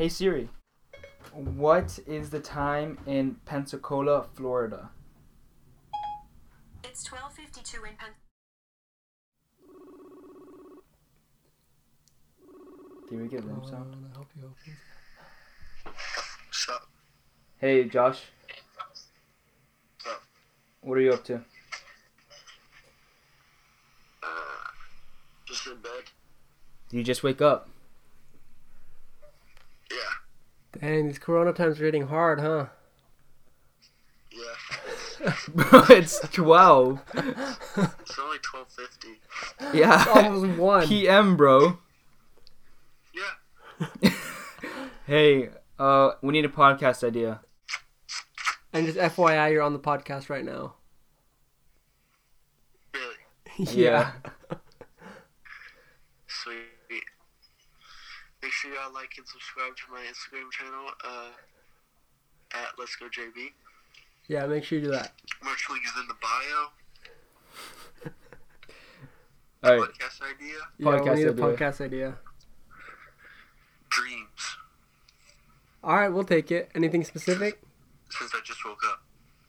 Hey Siri, what is the time in Pensacola, Florida? It's 12:52 in Pen. Did we get room sound? wanna help you open. What's up? Hey Josh, What's up? what are you up to? Uh, just in bed. Did you just wake up? Yeah. Dang, these Corona times are hitting hard, huh? Yeah. Bro, it's twelve. It's only twelve fifty. Yeah. Almost one. PM, bro. Yeah. Hey, uh, we need a podcast idea. And just FYI, you're on the podcast right now. Really. Yeah. Sweet. Make sure y'all like and subscribe to my Instagram channel. Uh, at Let's Go JB. Yeah, make sure you do that. Merch link is in the bio. All right. Podcast idea. Yeah, Podcast we need a idea. podcast idea. Dreams. All right, we'll take it. Anything specific? Since I just woke up.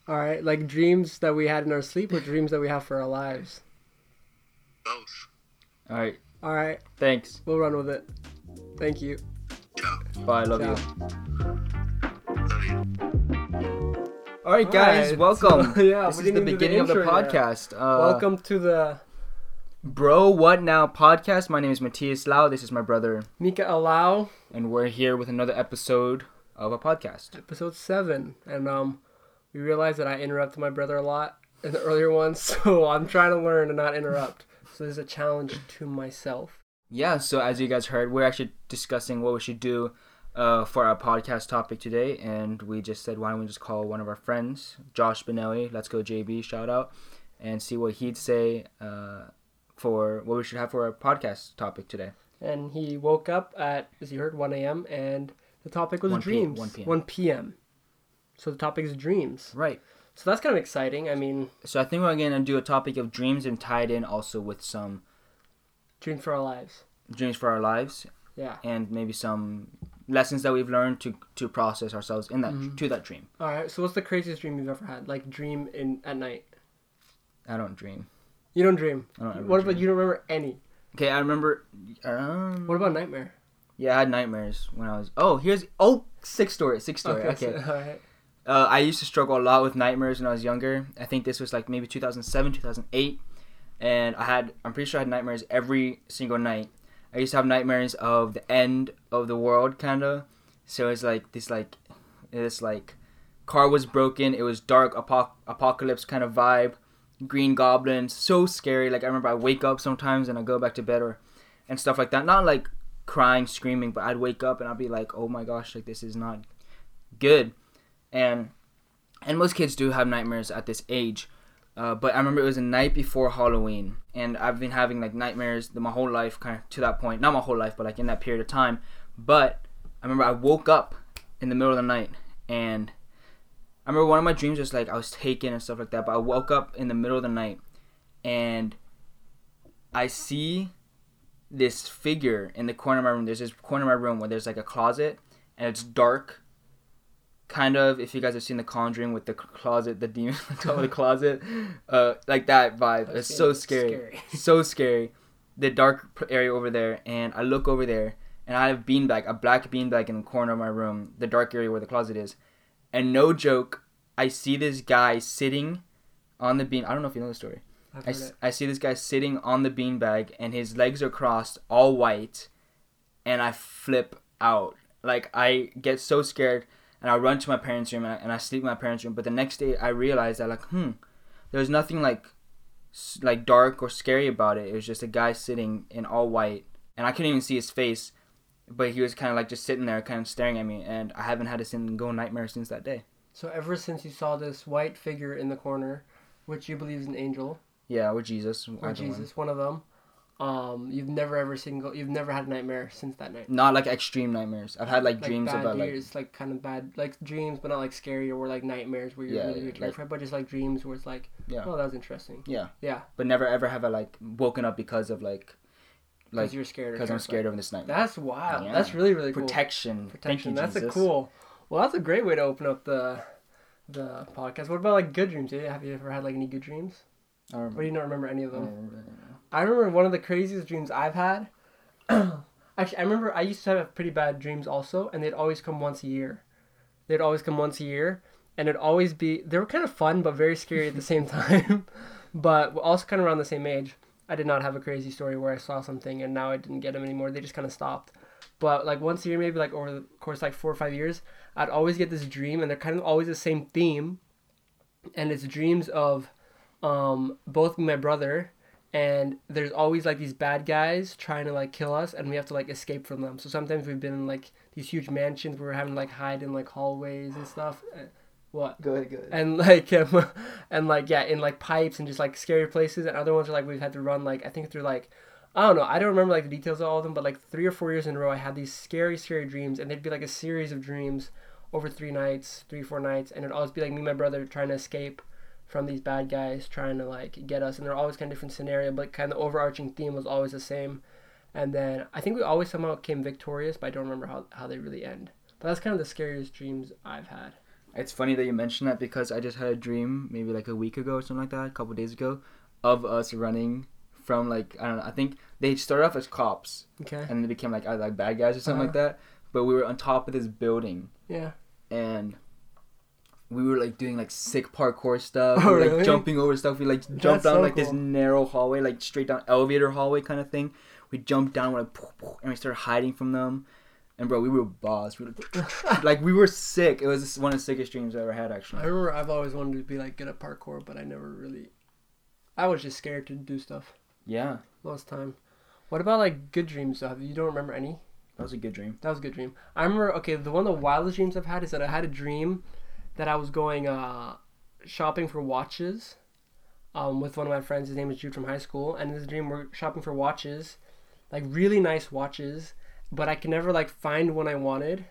All right, like dreams that we had in our sleep or dreams that we have for our lives. Both. All right. All right, Thanks. we'll run with it. Thank you. Ciao. Bye. Love Ciao. you. Love you. All right, guys. Alright, welcome. so, yeah, this is the didn't even the beginning of the podcast. Uh, Welcome to the Bro, what now podcast? My name is Matthias Lau. This is my brother, Mika Allow and we're here with another episode of a podcast. episode seven, and um, we realized that I interrupted my brother a lot in the earlier ones, so I'm trying to learn to not interrupt. So this is a challenge to myself. Yeah, so as you guys heard, we're actually discussing what we should do uh, for our podcast topic today, and we just said, why don't we just call one of our friends, Josh Benelli, let's go JB, shout out, and see what he'd say uh, for what we should have for our podcast topic today. And he woke up at, as you heard, 1 a.m. and the topic was 1 p- dreams. 1 p.m.. 1 p.m. So the topic is dreams. Right. So that's kind of exciting. I mean, So I think we're going to do a topic of dreams and tie it in also with some dreams for our lives. dreams for our lives Yeah. and maybe some lessons that we've learned to to process ourselves in that Mhm. to that dream. All right. So what's the craziest dream you've ever had? Like dream in at night. I don't dream. You don't dream. I don't What about you? Don't remember any? Okay, I remember. Um, What about nightmare? Yeah, I had nightmares when I was. Oh, here's oh six story, six story. Okay. so- all right. Uh, I used to struggle a lot with nightmares when I was younger. I think this was like maybe 2007, 2008, and I had. I'm pretty sure I had nightmares every single night. I used to have nightmares of the end of the world, kind of. So it's like this, like this, like car was broken. It was dark, apoc- apocalypse kind of vibe. Green goblins, so scary. Like I remember, I wake up sometimes and I go back to bed or and stuff like that. Not like crying, screaming, but I'd wake up and I'd be like, "Oh my gosh, like this is not good." And and most kids do have nightmares at this age. Uh, but I remember it was the night before Halloween, and I've been having like nightmares the, my whole life, kind of to that point. Not my whole life, but like in that period of time. But I remember I woke up in the middle of the night, and I remember one of my dreams was like I was taken and stuff like that. But I woke up in the middle of the night, and I see this figure in the corner of my room. There's this corner of my room where there's like a closet, and it's dark. Kind of, if you guys have seen The Conjuring with the closet, the demon on top of the closet, uh, like that vibe. It's so scary, Scary. so scary. The dark area over there, and I look over there, and I have a beanbag, a black beanbag in the corner of my room, the dark area where the closet is, and no joke, I see this guy sitting on the bean. I don't know if you know the story. I, heard s- it. I see this guy sitting on the beanbag and his legs are crossed, all white, and I flip out. Like I get so scared and I run to my parents' room and I, and I sleep in my parents' room. But the next day I realized that like, hmm, there's nothing like like dark or scary about it. It was just a guy sitting in all white, and I couldn't even see his face, but he was kind of like just sitting there, kind of staring at me. And I haven't had a single nightmare since that day. So ever since you saw this white figure in the corner, which you believe is an angel Yeah, with Jesus. or either one. Jesus, one of them, um, you've never ever single, you've never had a nightmare since that night. Not like extreme nightmares. I've had like, dreams bad about like dreams, like kind of bad, like dreams, but not like scary or like nightmares where you're Yeah, really, really like- terrified, but just like dreams where it's like, Yeah. oh, that was interesting. Yeah. Yeah. but never ever have I like woken up because of like Because like you're scared. because I'm scared of this nightmare. That's wild. Yeah. That's really really cool. protection. Protection. Thank that's Jesus. a cool. Well, that's a great way to open up the the podcast. What about like good dreams? Have you ever had like any good dreams? I don't Or do you not remember any of I them? I remember one of the craziest dreams I've had. Actually, I remember I used to have pretty bad dreams also, and they'd always come once a year. They'd always come once a year, and it'd always be they were kind of fun but very scary at the same time, but also kind of around the same age. I did not have a crazy story where I saw something and now I didn't get them anymore. They just kind of stopped. But like once a year, maybe like over the course like four or five years, I'd always get this dream, and they're kind of always the same theme, and it's dreams of um, both my brother and there's always like these bad guys trying to like kill us and we have to like escape from them. So sometimes we've been in like these huge mansions where we're having to like hide in like hallways and stuff. Uh, what? Good, good. and like um, and like yeah in like pipes and just like scary places and other ones are like we've had to run like i think through like i don't know i don't remember like the details of all of them but like three or four years in a row i had these scary scary dreams and they'd be like a series of dreams over three nights three four nights and it'd always be like me and my brother trying to escape from these bad guys trying to like get us and they're always kind of different scenario but kind of the overarching theme was always the same and then i think we always somehow came victorious but i don't remember how, how they really end but that's kind of the scariest dreams i've had It's funny that you mentioned that because I just had a dream maybe like a week ago or something like that, a couple days ago, of us running from like I don't know. I think they started off as cops okay and they became like either like bad guys or something like Uh-huh. that. But we were on top of this building yeah and we were like doing like sick parkour stuff. Oh, we were, like really? jumping over stuff. We like That's jumped down so like this narrow hallway, like straight down elevator hallway kind of thing. We jumped down, like, and we started hiding from them. And bro, we were boss. We were like we were sick. It was one of the sickest dreams I ever had Actually, I remember I've always wanted to be like good at parkour, but I never really. I was just scared to do stuff Yeah, most time. What about like good dreams though? You don't remember any? that was a good dream. That was a good dream. I remember. Okay, the one of the wildest dreams I've had is that I had a dream that I was going uh, shopping for watches, um, with one of my friends. His name is Jude from high school, and in this dream we're shopping for watches, like really nice watches, but I could never like find one I wanted.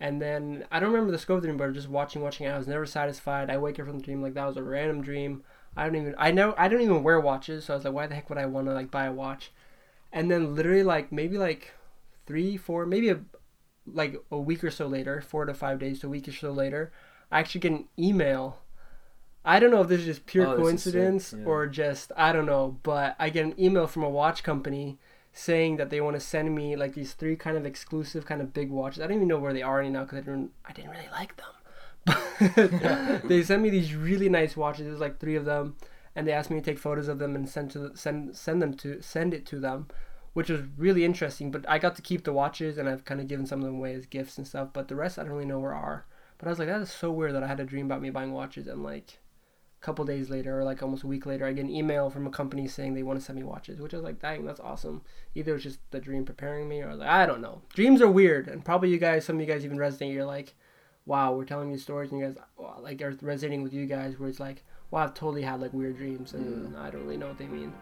And then I don't remember the scope of the dream, but just watching, watching. I was never satisfied. I wake up from the dream like that was a random dream. I don't even. I know. I don't even wear watches, so I was like, why the heck would I want to like buy a watch? And then literally like maybe like three, four, maybe a like a week or so later, four to five days to a week or so later, I actually get an email. I don't know if this is just pure Oh, coincidence yeah. or just I don't know, but I get an email from a watch company saying that they want to send me like these three kind of exclusive kind of big watches. I don't even know where they are right now because I didn't I didn't really like them. But they sent me these really nice watches. There's like three of them, and they asked me to take photos of them and send to the, send send them to send it to them, which was really interesting. But I got to keep the watches, and I've kind of given some of them away as gifts and stuff. But the rest I don't really know where are. But I was like, that is so weird that I had a dream about me buying watches, and like a couple days later, or like almost a week later, I get an email from a company saying they want to send me watches, which I was like, dang, that's awesome. Either it's just the dream preparing me, or like I don't know. Dreams are weird, and probably you guys, some of you guys even resonate. You're like, wow, we're telling you stories, and you guys wow, like are resonating with you guys, where it's like, wow, I've totally had like weird dreams, and I don't really know what they mean.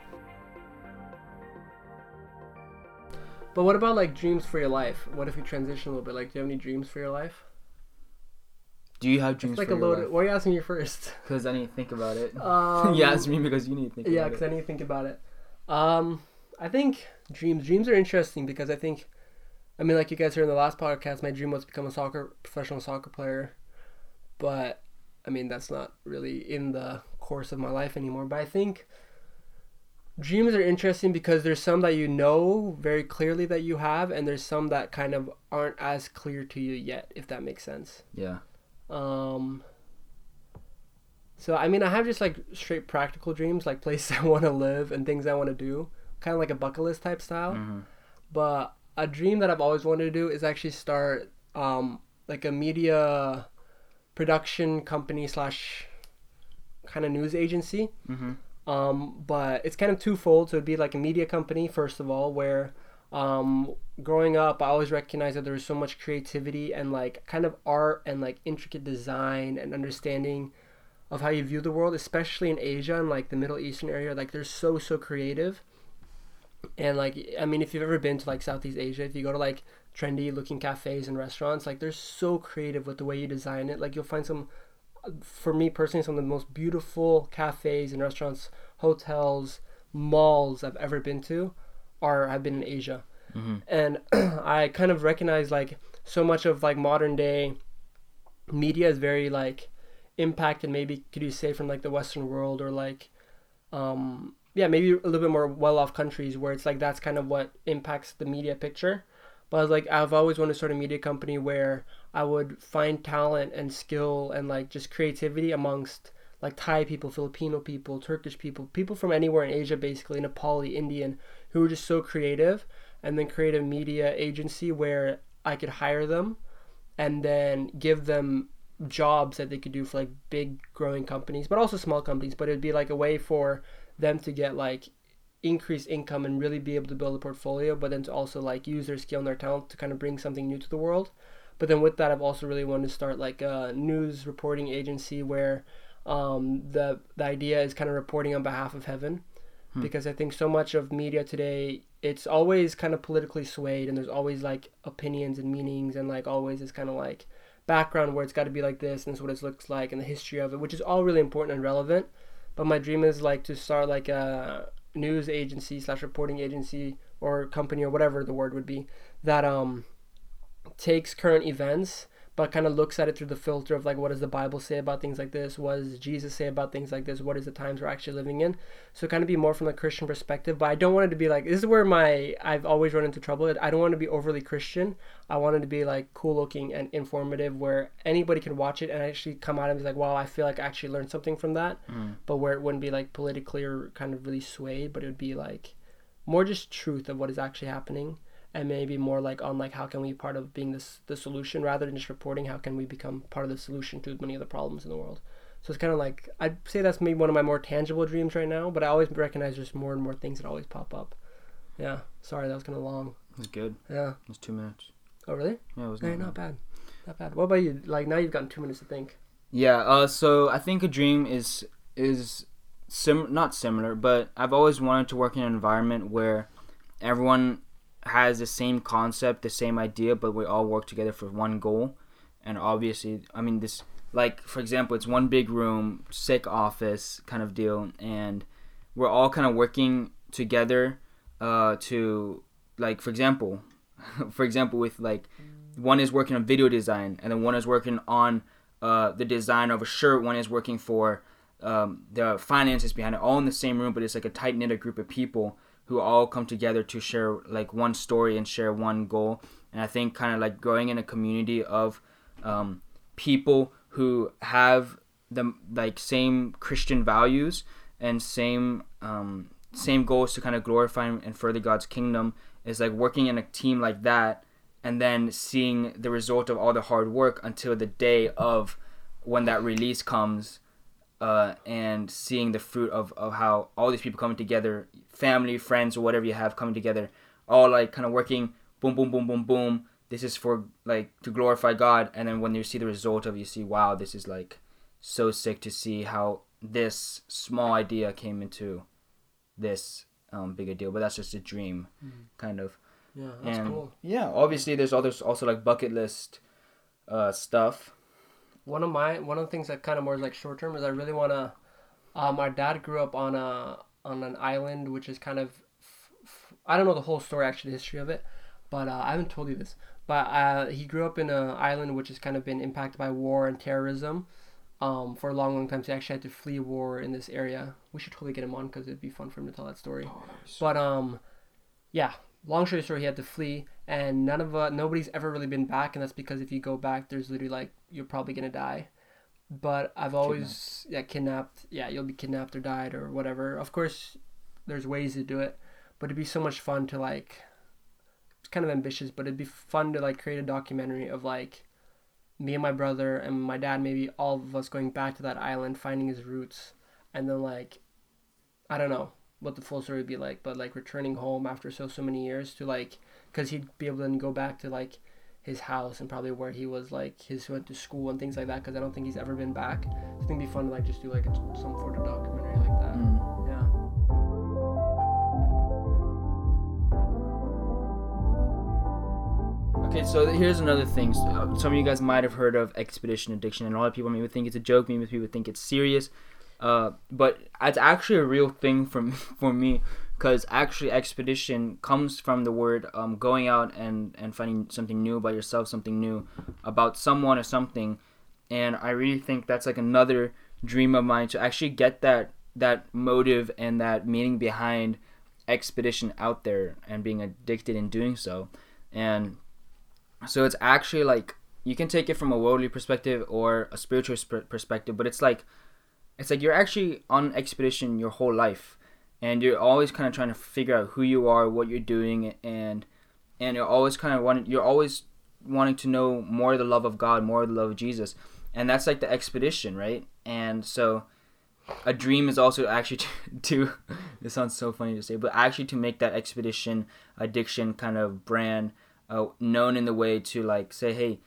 But what about like dreams for your life? What if we transition a little bit? Like, do you have any dreams for your life? Do you have dreams It's like for a load. life? Why are you asking me first? Because I need to think about it. Um, yeah, it's me because you need to think yeah, about because. I need to think about it. Um, I think dreams. Dreams are interesting because I think, I mean, like you guys heard in the last podcast, my dream was to become a soccer professional soccer player, but I mean that's not really in the course of my life anymore. But I think dreams are interesting because there's some that you know very clearly that you have, and there's some that kind of aren't as clear to you yet, if that makes sense. Yeah. Um. So I mean, I have just like straight practical dreams, like places I want to live and things I want to do, kind of like a bucket list type style. hmm But a dream that I've always wanted to do is actually start um like a media production company slash kind of news agency. hmm Um, but it's kind of twofold. So it'd be like a media company, first of all, where um, growing up, I always recognized that there was so much creativity and like kind of art and like intricate design and understanding of how you view the world, especially in Asia and like the Middle Eastern area. Like they're so, so creative. And like, I mean, if you've ever been to like Southeast Asia, if you go to like trendy looking cafes and restaurants, like they're so creative with the way you design it. Like you'll find some for me personally, some of the most beautiful cafes and restaurants, hotels, malls I've ever been to are have been in Asia, hmm and I kind of recognize like so much of like modern day media is very like impacted. Maybe could you say from like the Western world or like, um, yeah, maybe a little bit more well off countries where it's like that's kind of what impacts the media picture. But I was like, I've always wanted to start a media company where I would find talent and skill and like just creativity amongst like Thai people, Filipino people, Turkish people, people from anywhere in Asia, basically Nepali, Indian, who were just so creative, and then create a media agency where I could hire them, and then give them jobs that they could do for like big growing companies, but also small companies. But it'd be like a way for them to get like increased income and really be able to build a portfolio, but then to also like use their skill and their talent to kind of bring something new to the world. But then with that, I've also really wanted to start like a news reporting agency where um, the the idea is kind of reporting on behalf of heaven, Hmm. because I think so much of media today it's always kind of politically swayed and there's always like opinions and meanings and like always this kind of like background where it's got to be like this and this is what it looks like and the history of it, which is all really important and relevant. But my dream is like to start like a news agency slash reporting agency or company or whatever the word would be that um takes current events but kind of looks at it through the filter of like what does the bible say about things like this? What does jesus say about things like this? What is the times we're actually living in? So kind of be more from the christian perspective but i don't want it to be like this is where my i've always run into trouble i don't want to be overly christian. I want it to be like cool looking and informative where anybody can watch it and actually come out and be like wow i feel like i actually learned something from that. Mm. but where it wouldn't be like politically or kind of really swayed but it would be like more just truth of what is actually happening and maybe more like on like how can we be part of being this the solution rather than just reporting how can we become part of the solution to many of the problems in the world so it's kind of like i'd say that's maybe one of my more tangible dreams right now but i always recognize there's more and more things that always pop up yeah sorry that was kind of long It was good. yeah It was two minutes. oh really Yeah, it was no, not not bad. bad not bad what about you like now you've gotten two minutes to think Yeah. Uh. So I think a dream is is sim not similar, but I've always wanted to work in an environment where everyone has the same concept, the same idea, but we all work together for one goal. And obviously, I mean, this like for example, it's one big room, sick office kind of deal, and we're all kind of working together uh, to like for example, for example, with like one is working on video design, and then one is working on uh, the design of a shirt. One is working for um, the finances behind it, all in the same room, but it's like a tight knit group of people who all come together to share like one story and share one goal. And I think kind of like growing in a community of um, people who have the like same Christian values and same um, same goals to kind of glorify and further God's kingdom is like working in a team like that and then seeing the result of all the hard work until the day of when that release comes uh, and seeing the fruit of, of how all these people coming together family friends or whatever you have coming together all like kind of working boom boom boom boom boom this is for like to glorify god. And then when you see the result of it, you see wow this is like so sick to see how this small idea came into this um, bigger deal. But that's just a dream kind of. Yeah that's and cool. yeah obviously there's others also like bucket list uh, stuff one of my one of the things that kind of more is like short term is I really want to. Um, our dad grew up on a on an island, which is kind of f- f- I don't know the whole story actually the history of it, but uh, I haven't told you this. But uh, he grew up in an island which has kind of been impacted by war and terrorism. Um, for a long, long time, so he actually had to flee war in this area. We should totally get him on because it'd be fun for him to tell that story. But um, yeah, long story short, he had to flee, and none of uh, nobody's ever really been back, and that's because if you go back, there's literally like you're probably gonna die. But I've always yeah kidnapped yeah you'll be kidnapped or died or whatever. Of course, there's ways to do it, but it'd be so much fun to like. It's kind of ambitious, but it'd be fun to like create a documentary of like me and my brother and my dad, maybe all of us going back to that island, finding his roots, and then like, I don't know what the full story would be like, but like returning home after so so many years to like, because he'd be able to go back to like his house and probably where he was like his went to school and things like that. Because I don't think he's ever been back. So I think it'd be fun to like just do like a, some sort of documentary like that. Mm. Yeah. Okay, so here's another thing. So, uh, Some of you guys might have heard of expedition addiction, and a lot of people maybe think it's a joke. Maybe people think it's serious, uh, but it's actually a real thing for me, for me, because actually expedition comes from the word um, going out and and finding something new about yourself something new about someone or something. And i really think that's like another dream of mine to actually get that that motive and that meaning behind expedition out there and being addicted in doing so. And so it's actually like you can take it from a worldly perspective or a spiritual sp- perspective but it's like it's like you're actually on expedition your whole life and you're always kind of trying to figure out who you are what you're doing and and you're always kind of wanting you're always wanting to know more of the love of god more of the love of jesus. And that's like the expedition right? And so a dream is also actually to, to this sounds so funny to say but actually to make that expedition addiction kind of brand uh, known in the way to like say hey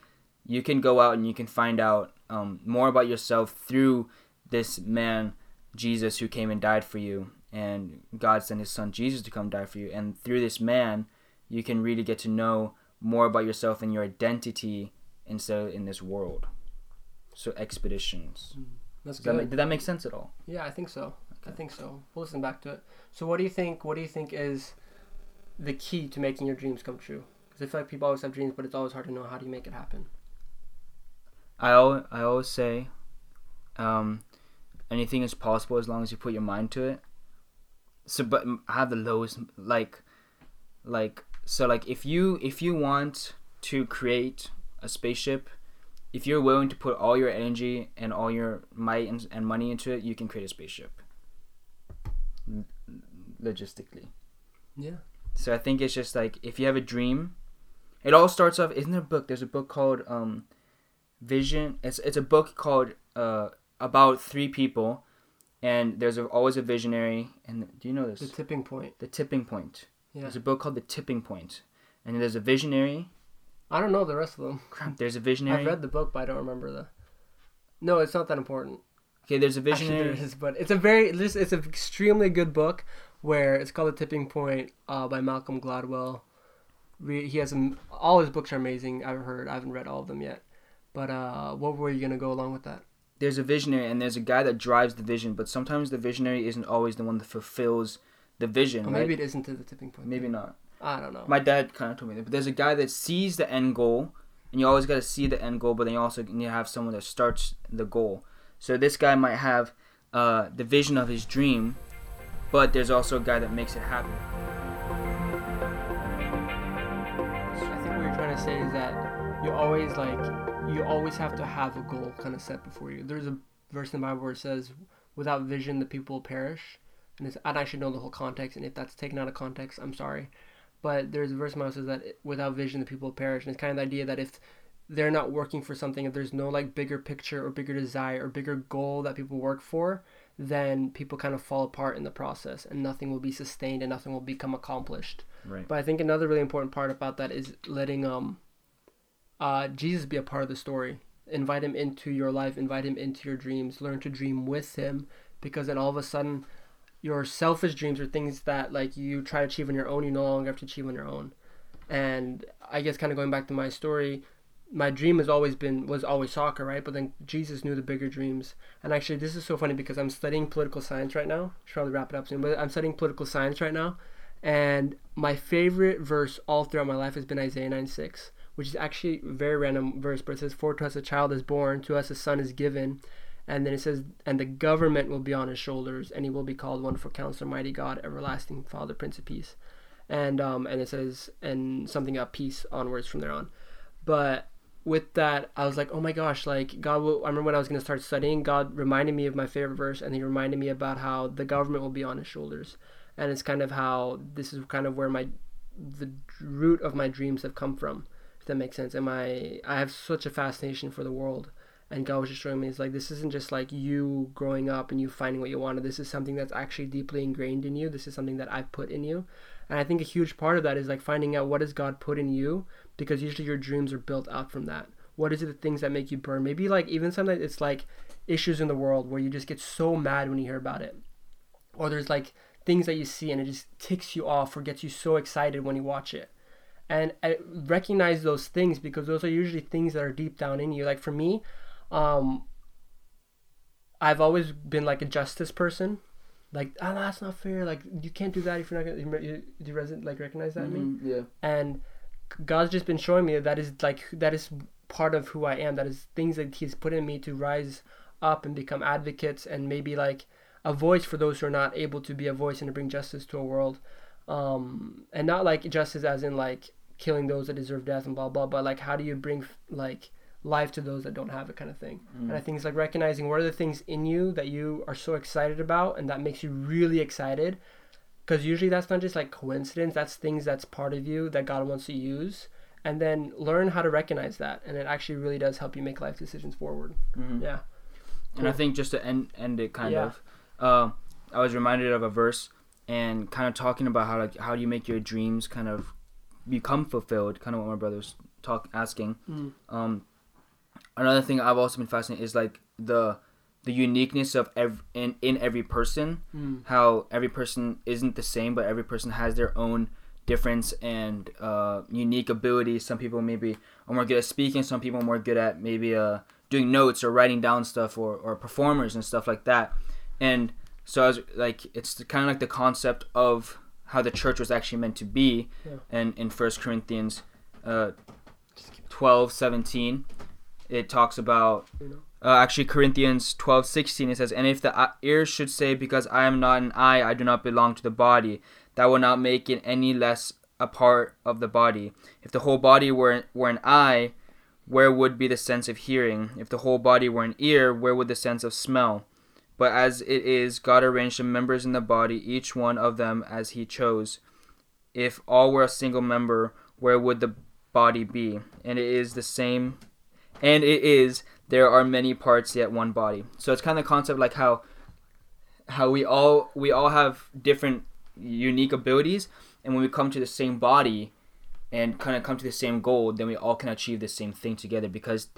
you can go out and you can find out um, more about yourself through this man jesus who came and died for you and god sent his son jesus to come die for you and through this man you can really get to know more about yourself and your identity instead of in this world so expeditions That's Does that good. make, did that make sense at all Yeah, I think so. I think so. We'll listen back to it. So, what do you think? What do you think is the key to making your dreams come true? Because I feel like people always have dreams, but it's always hard to know how do you make it happen. I always, I always say, um, anything is possible as long as you put your mind to it. So, but I have the lowest like, like so like if you if you want to create a spaceship, if you're willing to put all your energy and all your might and, and money into it, you can create a spaceship. Logistically. Yeah. So I think it's just like if you have a dream, it all starts off. Isn't there a book? There's a book called um, Vision. It's it's a book called uh about three people, and there's a, always a visionary. And do you know this? The tipping point. The tipping point. Yeah. There's a book called The Tipping Point, and there's a visionary. I don't know the rest of them. Crap, there's a visionary. I've read the book, but I don't remember the. No, it's not that important. okay, there's a Actually, visionary. there is, but it's a very this it's an extremely good book where it's called The Tipping Point uh, by Malcolm Gladwell. He has a, all his books are amazing. I've heard. I haven't read all of them yet. But uh, what were you gonna go along with that? There's a visionary, and there's a guy that drives the vision. But sometimes the visionary isn't always the one that fulfills the vision. Or right? maybe it isn't to the tipping point. maybe not. I don't know. My dad kind of told me that. But there's a guy that sees the end goal, and you always got to see the end goal, but then you also need to have someone that starts the goal. So this guy might have uh, the vision of his dream, but there's also a guy that makes it happen. I think what you're trying to say is that you always like you always have to have a goal kind of set before you. There's a verse in the Bible where it says, "Without vision, the people will perish," and it's, and I should know the whole context. And if that's taken out of context, I'm sorry. But there's a verse in the Bible that says that without vision, the people will perish, and it's kind of the idea that if they're not working for something, if there's no like bigger picture or bigger desire or bigger goal that people work for, then people kind of fall apart in the process, and nothing will be sustained and nothing will become accomplished. Right. But I think another really important part about that is letting um uh Jesus be a part of the story. Invite him into your life, invite him into your dreams, learn to dream with him because then all of a sudden your selfish dreams are things that like you try to achieve on your own, you no longer have to achieve on your own. And I guess kind of going back to my story, my dream has always been was always soccer, right? But then Jesus knew the bigger dreams. And actually, this is so funny because I'm studying political science right now. Should probably wrap it up soon, but I'm studying political science right now. And my favorite verse all throughout my life has been Isaiah 9 6, which is actually a very random verse, but it says, For to us a child is born, to us a son is given. And then it says, And the government will be on his shoulders, and he will be called Wonderful Counselor, Mighty God, Everlasting Father, Prince of Peace. And um, and it says, and something about peace onwards from there on. But with that, I was like, oh my gosh, like God will. I remember when I was going to start studying, God reminded me of my favorite verse, and He reminded me about how the government will be on His shoulders, and it's kind of how this is kind of where my the root of my dreams have come from. If that makes sense, and my I have such a fascination for the world, and God was just showing me it's like this isn't just like you growing up and you finding what you wanted. This is something that's actually deeply ingrained in you. This is something that I put in you, and I think a huge part of that is like finding out what has God put in you because usually your dreams are built out from that. What is it the things that make you burn? Maybe like even sometimes it's like issues in the world where you just get so mad when you hear about it. Or there's like things that you see and it just ticks you off or gets you so excited when you watch it. And I recognize those things because those are usually things that are deep down in you. Like for me, um, I've always been like a justice person. like oh that's not fair like you can't do that if you're not gonna you, do you reson- like recognize that in me yeah. and God's just been showing me that that is like that is part of who I am. That is things that He's put in me to rise up and become advocates and maybe like a voice for those who are not able to be a voice and to bring justice to a world, um, and not like justice as in like killing those that deserve death and blah blah, but like how do you bring like life to those that don't have it kind of thing. Mm. And I think it's like recognizing what are the things in you that you are so excited about and that makes you really excited because usually that's not just like coincidence that's things that's part of you that god wants to use and then learn how to recognize that and it actually really does help you make life decisions forward Mhm. yeah And I think just to end end it kind Yeah. of, uh, I was reminded of a verse and kind of talking about how like how do you make your dreams kind of become fulfilled, kind of what my brother's talk asking. Mm. Um, another thing I've also been fascinated is like the the uniqueness of ev- in in every person. Mm. How every person isn't the same, but every person has their own difference and uh, unique abilities. Some people maybe are more good at speaking. Some people are more good at maybe uh, doing notes or writing down stuff or, or performers and stuff like that. And so I was like, it's kind of like the concept of how the church was actually meant to be. Yeah. And in First Corinthians uh, 12, 17, it talks about uh, actually corinthians 12 16 it says and if the ear should say because i am not an eye i do not belong to the body that will not make it any less a part of the body if the whole body were, were an eye where would be the sense of hearing if the whole body were an ear where would the sense of smell but as it is god arranged the members in the body each one of them as he chose. If all were a single member where would the body be? And it is the same and it is there are many parts yet one body. So it's kind of the concept like how how we all we all have different unique abilities and when we come to the same body and kind of come to the same goal then we all can achieve the same thing together because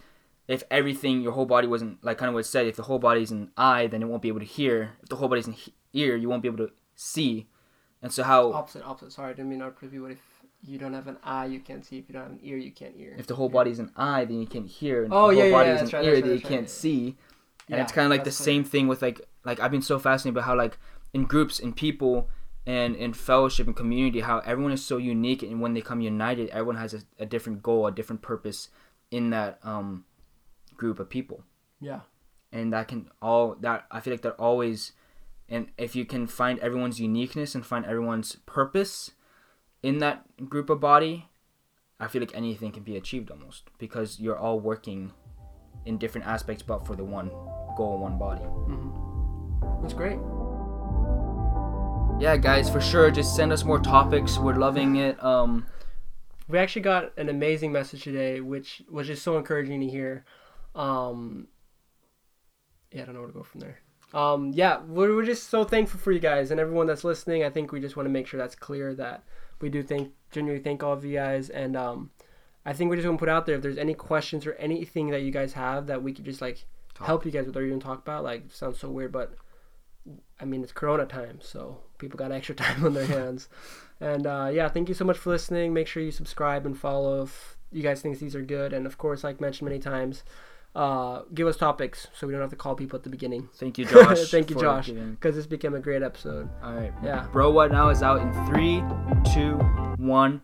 if everything your whole body wasn't like kind of what it said if the whole body is an eye then it won't be able to hear. If the whole body is an ear you won't be able to see. And so how opposite opposite. Sorry i didn't mean not privy what if you don't have an eye you can't see. If you don't have an ear you can't hear. If the whole body is an eye then you can't hear. And Oh, if the whole yeah, body yeah, is an right, ear that's then you that's can't right. see. And Yeah, it's kind of like the same thing with like like I've been so fascinated by how like in groups and people and in fellowship and community how everyone is so unique and when they come united everyone has a, a different goal a different purpose in that um group of people. Yeah. And that can all that I feel like that always and if you can find everyone's uniqueness and find everyone's purpose in that group of body I feel like anything can be achieved almost because you're all working in different aspects but for the one goal one body. Hmm that's great. Yeah guys for sure. Just send us more topics. We're loving it. Um We actually got an amazing message today, which was just so encouraging to hear. Um, yeah, I don't know where to go from there. Um, yeah, we're, we're just so thankful for you guys and everyone that's listening. I think we just want to make sure that's clear that we do think genuinely thank all of you guys, and um, I think we're just want to put out there if there's any questions or anything that you guys have that we could just like Talk. help you guys with or even talk about. Like, sounds so weird, but I mean it's Corona time, so people got extra time on their hands. And uh, yeah, thank you so much for listening. Make sure you subscribe and follow if you guys think these are good. And of course, like mentioned many times, uh, give us topics so we don't have to call people at the beginning. thank you Josh Thank you, Josh. Because this became a great episode. all right Yeah. bro what now is out in three two one